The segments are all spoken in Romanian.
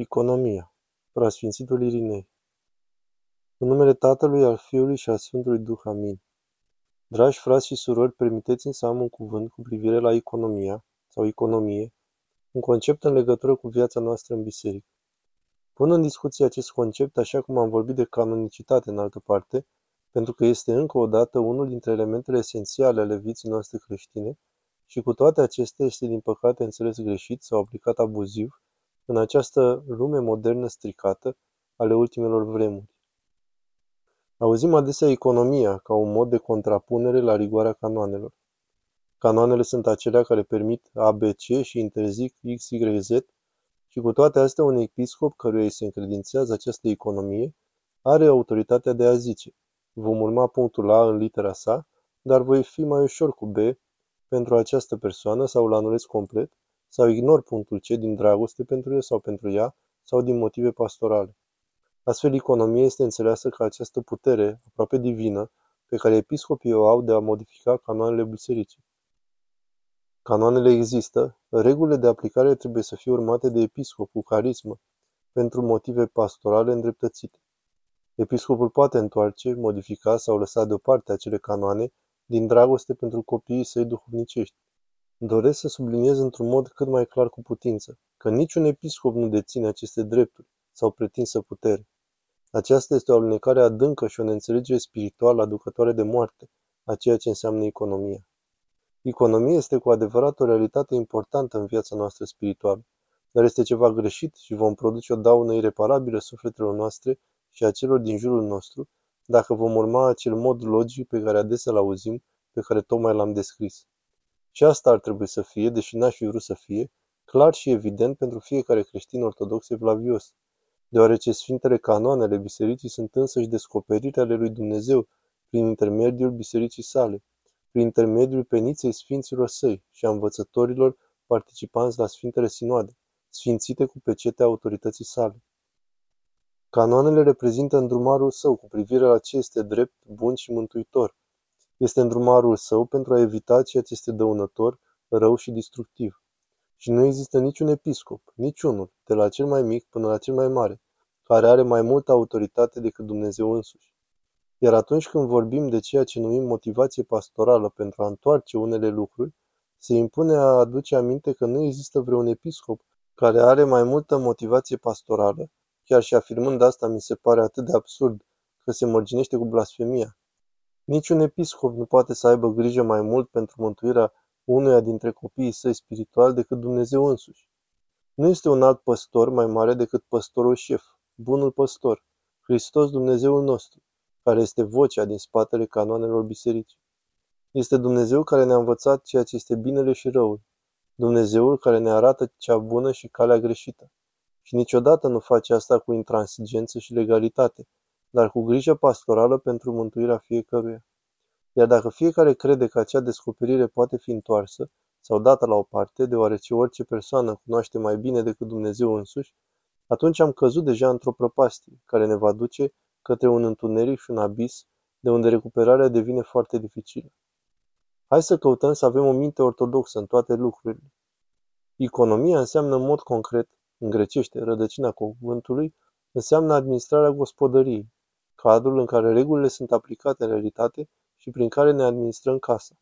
Economia. Preasfințitul Irinei. În numele Tatălui, al Fiului și al Sfântului Duh. Amin. Dragi frați și surori, permiteți-mi să am un cuvânt cu privire la economia sau economie, un concept în legătură cu viața noastră în biserică. Pun în discuție acest concept așa cum am vorbit de canonicitate în altă parte, pentru că este încă o dată unul dintre elementele esențiale ale vieții noastre creștine și cu toate acestea este din păcate înțeles greșit sau aplicat abuziv în această lume modernă stricată ale ultimelor vremuri. Auzim adesea economia ca un mod de contrapunere la rigoarea canoanelor. Canoanele sunt acelea care permit ABC și interzic XYZ și cu toate astea un episcop căruia îi se încredințează această economie are autoritatea de a zice vom urma punctul A în litera sa, dar voi fi mai ușor cu B pentru această persoană sau îl anulez complet sau ignor punctul C din dragoste pentru el sau pentru ea sau din motive pastorale. Astfel, economia este înțeleasă ca această putere, aproape divină, pe care episcopii o au de a modifica canoanele bisericii. Canoanele există, regulile de aplicare trebuie să fie urmate de episcop cu carismă, pentru motive pastorale îndreptățite. Episcopul poate întoarce, modifica sau lăsa deoparte acele canoane din dragoste pentru copiii săi duhovnicești. Doresc să subliniez într-un mod cât mai clar cu putință că niciun episcop nu deține aceste drepturi sau pretinsă putere. Aceasta este o alunecare adâncă și o neînțelegere spirituală aducătoare de moarte a ceea ce înseamnă economia. Economia este cu adevărat o realitate importantă în viața noastră spirituală, dar este ceva greșit și vom produce o daună ireparabilă sufletelor noastre și a celor din jurul nostru dacă vom urma acel mod logic pe care adesea l auzim, pe care tocmai l-am descris. Și asta ar trebui să fie, deși n-aș fi vrut să fie, clar și evident pentru fiecare creștin ortodox evlavios, deoarece Sfintele Canoanele Bisericii sunt însăși descoperirea ale lui Dumnezeu prin intermediul bisericii sale, prin intermediul peniței Sfinților săi și a învățătorilor participanți la Sfintele Sinoade, sfințite cu pecetea autorității sale. Canoanele reprezintă îndrumarul său cu privire la ce este drept, bun și mântuitor. Este îndrumarul său pentru a evita ceea ce este dăunător, rău și destructiv. Și nu există niciun episcop, niciunul, de la cel mai mic până la cel mai mare, care are mai multă autoritate decât Dumnezeu însuși. Iar atunci când vorbim de ceea ce numim motivație pastorală pentru a întoarce unele lucruri, se impune a aduce aminte că nu există vreun episcop care are mai multă motivație pastorală Chiar și afirmând asta mi se pare atât de absurd că se mărginește cu blasfemia. Niciun episcop nu poate să aibă grijă mai mult pentru mântuirea unuia dintre copiii săi spirituali decât Dumnezeu însuși. Nu este un alt păstor mai mare decât păstorul șef, bunul păstor, Hristos Dumnezeul nostru, care este vocea din spatele canoanelor bisericii. Este Dumnezeu care ne-a învățat ceea ce este binele și răul, Dumnezeul care ne arată cea bună și calea greșită. Și niciodată nu face asta cu intransigență și legalitate, dar cu grijă pastorală pentru mântuirea fiecăruia. Iar dacă fiecare crede că acea descoperire poate fi întoarsă sau dată la o parte, deoarece orice persoană cunoaște mai bine decât Dumnezeu însuși, atunci am căzut deja într-o prăpastie care ne va duce către un întuneric și un abis de unde recuperarea devine foarte dificilă. Hai să căutăm să avem o minte ortodoxă în toate lucrurile. Economia înseamnă în mod concret în grecește, rădăcina cuvântului înseamnă administrarea gospodăriei, cadrul în care regulile sunt aplicate în realitate și prin care ne administrăm casa.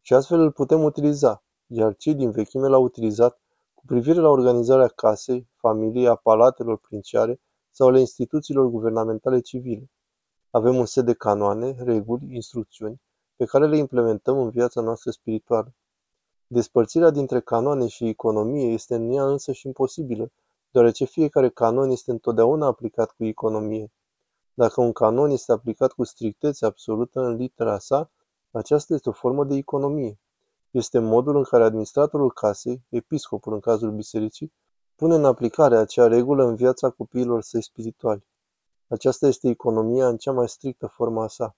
Și astfel îl putem utiliza, iar cei din vechime l-au utilizat cu privire la organizarea casei, familiei, a palatelor princiare sau ale instituțiilor guvernamentale civile. Avem un set de canoane, reguli, instrucțiuni, pe care le implementăm în viața noastră spirituală. Despărțirea dintre canoane și economie este în ea însăși imposibilă, deoarece fiecare canon este întotdeauna aplicat cu economie. Dacă un canon este aplicat cu strictețe absolută în litera sa, aceasta este o formă de economie. Este modul în care administratorul casei, episcopul în cazul bisericii, pune în aplicare acea regulă în viața copiilor săi spirituali. Aceasta este economia în cea mai strictă formă a sa.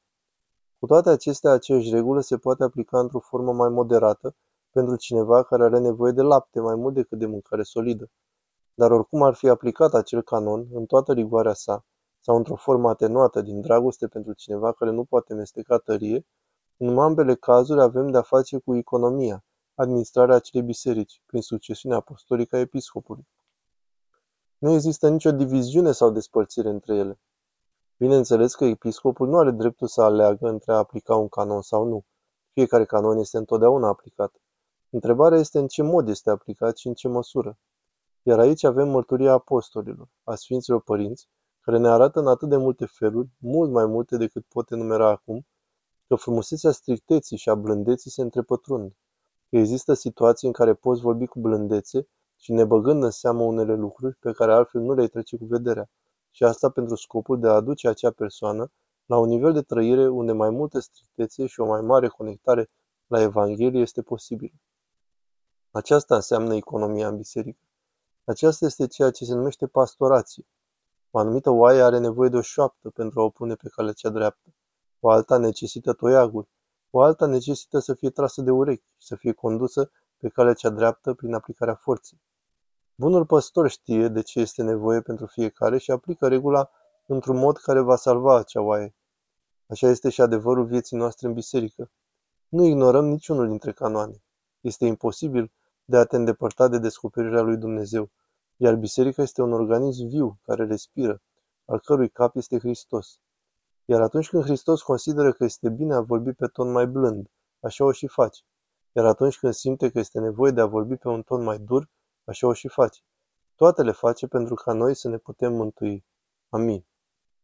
Cu toate acestea, aceeași regulă se poate aplica într-o formă mai moderată, pentru cineva care are nevoie de lapte mai mult decât de mâncare solidă. Dar oricum ar fi aplicat acel canon în toată rigoarea sa, sau într-o formă atenuată din dragoste pentru cineva care nu poate mesteca tărie, în ambele cazuri avem de-a face cu economia, administrarea acelei biserici, prin succesiunea apostolică a episcopului. Nu există nicio diviziune sau despărțire între ele. Bineînțeles că episcopul nu are dreptul să aleagă între a aplica un canon sau nu. Fiecare canon este întotdeauna aplicat. Întrebarea este în ce mod este aplicat și în ce măsură. Iar aici avem mărturia apostolilor, a Sfinților Părinți, care ne arată în atât de multe feluri, mult mai multe decât pot enumera acum, că frumusețea stricteții și a blândeții se întrepătrund. Că există situații în care poți vorbi cu blândețe și ne băgând în seamă unele lucruri pe care altfel nu le-ai trece cu vederea. Și asta pentru scopul de a aduce acea persoană la un nivel de trăire unde mai multă strictețe și o mai mare conectare la Evanghelie este posibilă. Aceasta înseamnă economia în biserică. Aceasta este ceea ce se numește pastorație. O anumită oaie are nevoie de o șoaptă pentru a o pune pe calea cea dreaptă. O alta necesită toiaguri. O alta necesită să fie trasă de urechi și să fie condusă pe calea cea dreaptă prin aplicarea forței. Bunul păstor știe de ce este nevoie pentru fiecare și aplică regula într-un mod care va salva acea oaie. Așa este și adevărul vieții noastre în biserică. Nu ignorăm niciunul dintre canoane. Este imposibil de a te îndepărta de descoperirea lui Dumnezeu, iar biserica este un organism viu care respiră, al cărui cap este Hristos. Iar atunci când Hristos consideră că este bine a vorbi pe ton mai blând, așa o și face. Iar atunci când simte că este nevoie de a vorbi pe un ton mai dur, așa o și face. Toate le face pentru ca noi să ne putem mântui. Amin.